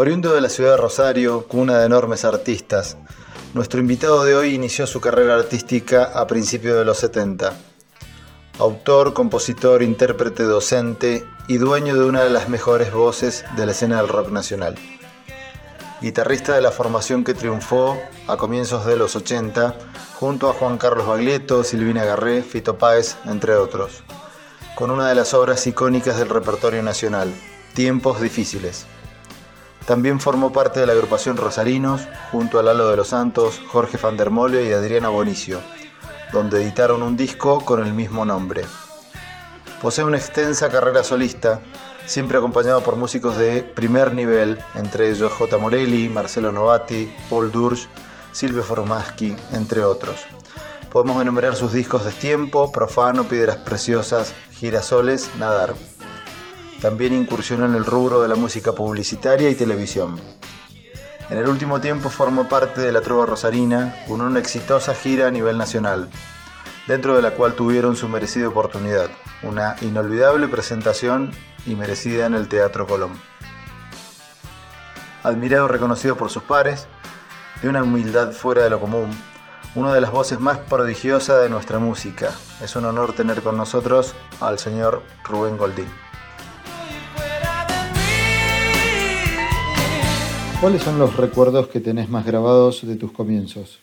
Oriundo de la ciudad de Rosario, cuna de enormes artistas, nuestro invitado de hoy inició su carrera artística a principios de los 70. Autor, compositor, intérprete, docente y dueño de una de las mejores voces de la escena del rock nacional. Guitarrista de la formación que triunfó a comienzos de los 80 junto a Juan Carlos Baglietto, Silvina Garré, Fito Páez, entre otros, con una de las obras icónicas del repertorio nacional, Tiempos Difíciles. También formó parte de la agrupación Rosarinos, junto a Lalo de los Santos, Jorge Fandermole y Adriana Bonicio, donde editaron un disco con el mismo nombre. Posee una extensa carrera solista, siempre acompañado por músicos de primer nivel, entre ellos J. Morelli, Marcelo Novati, Paul Dursch, Silvio Formaschi, entre otros. Podemos enumerar sus discos de Tiempo, Profano, Piedras Preciosas, Girasoles, Nadar. También incursionó en el rubro de la música publicitaria y televisión. En el último tiempo formó parte de la Trova Rosarina con una exitosa gira a nivel nacional, dentro de la cual tuvieron su merecida oportunidad, una inolvidable presentación y merecida en el Teatro Colón. Admirado y reconocido por sus pares, de una humildad fuera de lo común, una de las voces más prodigiosas de nuestra música. Es un honor tener con nosotros al señor Rubén Goldín. ¿Cuáles son los recuerdos que tenés más grabados de tus comienzos?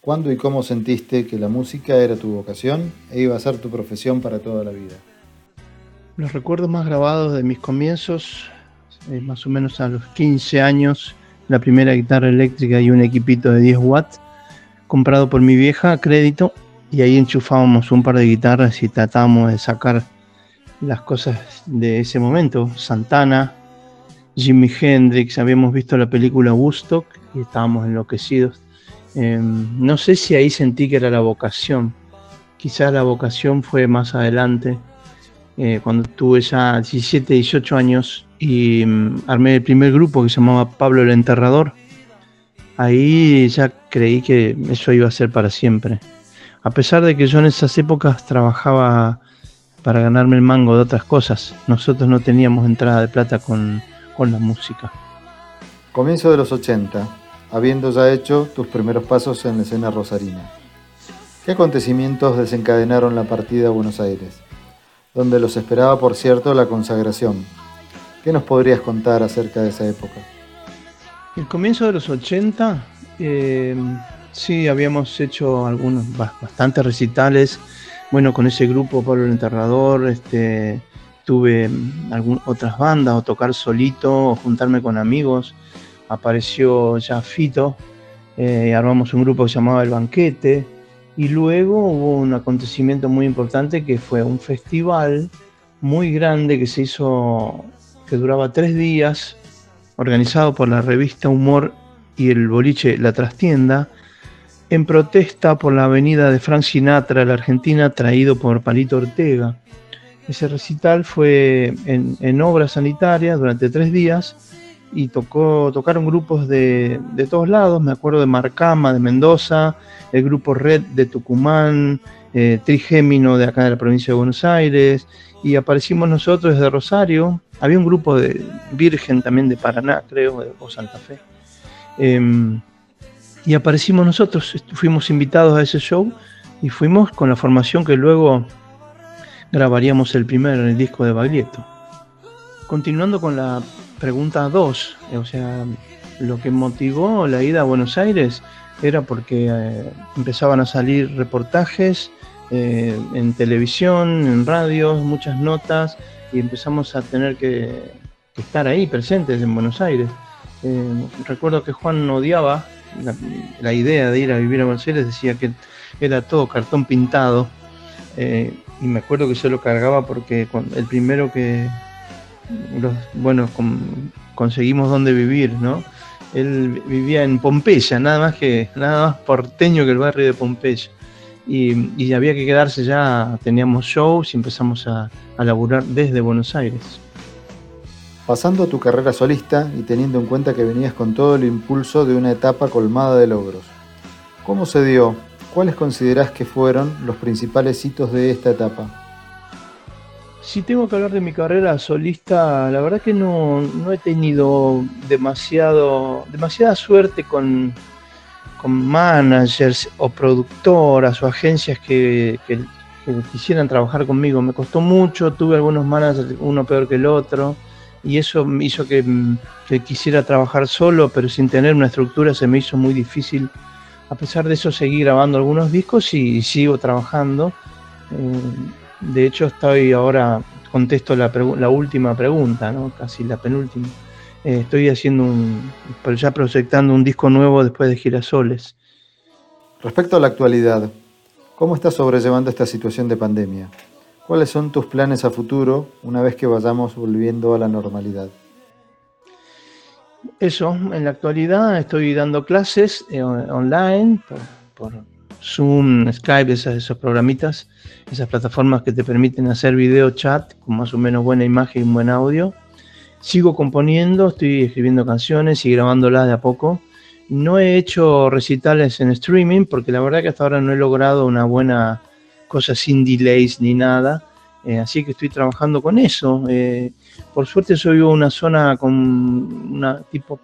¿Cuándo y cómo sentiste que la música era tu vocación e iba a ser tu profesión para toda la vida? Los recuerdos más grabados de mis comienzos, eh, más o menos a los 15 años, la primera guitarra eléctrica y un equipito de 10 watts, comprado por mi vieja a crédito, y ahí enchufábamos un par de guitarras y tratábamos de sacar las cosas de ese momento. Santana, Jimi Hendrix, habíamos visto la película Woodstock y estábamos enloquecidos. Em, no sé si ahí sentí que era la vocación. Quizás la vocación fue más adelante, eh, cuando tuve ya 17, 18 años y em, armé el primer grupo que se llamaba Pablo el Enterrador. Ahí ya creí que eso iba a ser para siempre. A pesar de que yo en esas épocas trabajaba para ganarme el mango de otras cosas, nosotros no teníamos entrada de plata con con la música. Comienzo de los 80, habiendo ya hecho tus primeros pasos en la escena rosarina. ¿Qué acontecimientos desencadenaron la partida a Buenos Aires? Donde los esperaba, por cierto, la consagración. ¿Qué nos podrías contar acerca de esa época? El comienzo de los 80, eh, sí, habíamos hecho algunos, bastantes recitales, bueno, con ese grupo Pablo el Enterrador, este, tuve algún, otras bandas o tocar solito o juntarme con amigos. Apareció ya Fito, eh, armamos un grupo que se llamaba El Banquete y luego hubo un acontecimiento muy importante que fue un festival muy grande que se hizo, que duraba tres días, organizado por la revista Humor y el boliche La Trastienda, en protesta por la avenida de Frank Sinatra, la Argentina, traído por Palito Ortega. Ese recital fue en, obras sanitarias durante tres días y tocó, tocaron grupos de, todos lados, me acuerdo de Marcama, de Mendoza, el grupo Red de Tucumán, eh, Trigémino de acá de la provincia de Buenos Aires, y aparecimos nosotros desde Rosario, había un grupo de Virgen también de Paraná, creo, o Santa Fe, em, y aparecimos nosotros, fuimos invitados a ese show y fuimos con la formación que luego grabaríamos el primer disco de Baglietto. Continuando con la pregunta 2, o sea, lo que motivó la ida a Buenos Aires era porque eh, empezaban a salir reportajes eh, en televisión, en radio, muchas notas, y empezamos a tener que, estar ahí presentes en Buenos Aires. Eh, recuerdo que Juan odiaba la, idea de ir a vivir a Buenos Aires, decía que era todo cartón pintado y me acuerdo que yo lo cargaba porque el primero que, bueno, conseguimos dónde vivir, ¿no? Él vivía en Pompeya, nada más que, nada más porteño que el barrio de Pompeya. Y, había que quedarse ya, teníamos shows y empezamos a, a laburar desde Buenos Aires. Pasando a tu carrera solista y teniendo en cuenta que venías con todo el impulso de una etapa colmada de logros, ¿cómo se dio ¿Cuáles considerás que fueron los principales hitos de esta etapa? Si tengo que hablar de mi carrera solista, la verdad que no, he tenido demasiado, demasiada suerte con, con managers o productoras o agencias que, quisieran trabajar conmigo. Me costó mucho, tuve algunos managers, uno peor que el otro, y eso hizo que, quisiera trabajar solo, pero sin tener una estructura se me hizo muy difícil. A pesar de eso, seguí grabando algunos discos y, sigo trabajando. Eh, de hecho, estoy ahora, contesto la, la última pregunta, ¿no? casi la penúltima. Eh, estoy haciendo un, ya proyectando un disco nuevo después de Girasoles. Respecto a la actualidad, ¿cómo estás sobrellevando esta situación de pandemia? ¿Cuáles son tus planes a futuro una vez que vayamos volviendo a la normalidad? Eso, en la actualidad estoy dando clases eh, online por Zoom, Skype, esas, esos programitas, esas plataformas que te permiten hacer video chat con más o menos buena imagen y un buen audio. Sigo componiendo, estoy escribiendo canciones y grabándolas de a poco. No he hecho recitales en streaming porque la verdad que hasta ahora no he logrado una buena cosa sin delays ni nada. Eh, así que estoy trabajando con eso. Eh, por suerte soy vivo una zona con una tipo,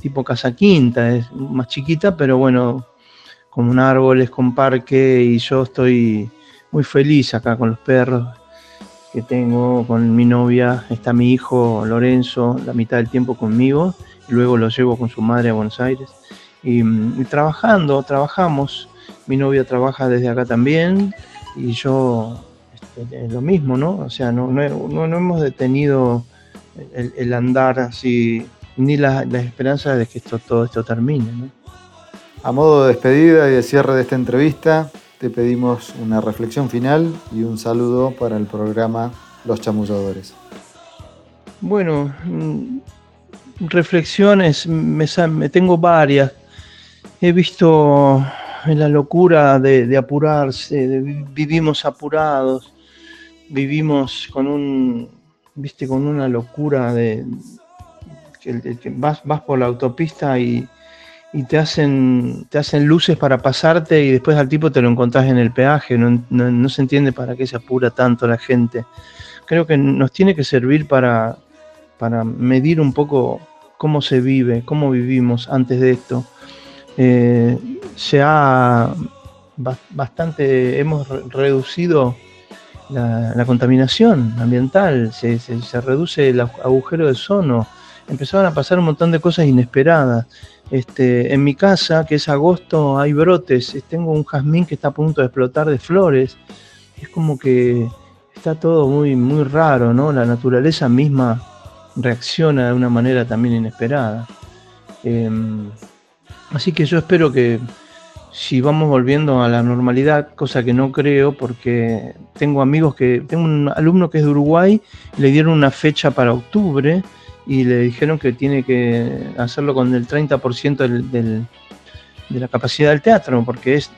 tipo casa quinta, es más chiquita, pero bueno, con árboles, con parque y yo estoy muy feliz acá con los perros que tengo, con mi novia, está mi hijo Lorenzo la mitad del tiempo conmigo y luego lo llevo con su madre a Buenos Aires y, trabajando, trabajamos, mi novia trabaja desde acá también y yo este, lo mismo, ¿no? O sea, no, no, hemos detenido el, andar así, ni la, la esperanza de que esto, todo esto termine, ¿no? A modo de despedida y de cierre de esta entrevista, te pedimos una reflexión final y un saludo para el programa Los Chamulladores. Bueno, mm, reflexiones, me, tengo varias. He visto la locura de, apurarse, vivimos apurados, vivimos con un, viste, con una locura de que, vas, vas por la autopista y, y te hacen, te hacen luces para pasarte y después al tipo te lo encontrás en el peaje. No, se entiende para qué se apura tanto la gente. Creo que nos tiene que servir para, para medir un poco cómo se vive, cómo vivimos antes de esto. Eh, se ha bastante, hemos reducido la, contaminación ambiental, se, reduce el agujero de sono, empezaron a pasar un montón de cosas inesperadas. Este, en mi casa, que es agosto, hay brotes. Tengo un jazmín que está a punto de explotar de flores. Es como que está todo muy, muy raro, ¿no? La naturaleza misma reacciona de una manera también inesperada. Em, así que yo espero que si vamos volviendo a la normalidad, cosa que no creo, porque tengo amigos que, tengo un alumno que es de Uruguay, le dieron una fecha para octubre y le dijeron que tiene que hacerlo con el 30% del, de la capacidad del teatro, porque es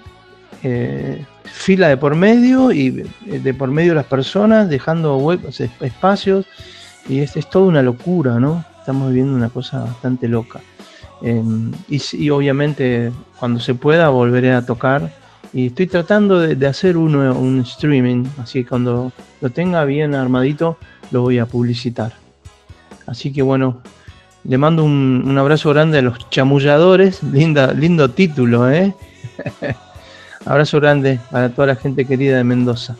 eh, fila de por medio y eh, de por medio las personas, dejando espacios, y es, es toda una locura, ¿no? Estamos viviendo una cosa bastante loca. Em, y, obviamente cuando se pueda volveré a tocar y estoy tratando de, de, hacer uno, un streaming, así que cuando lo tenga bien armadito lo voy a publicitar. Así que bueno, le mando un, abrazo grande a los chamulladores. Linda, lindo título, ¿eh? abrazo grande para toda la gente querida de Mendoza.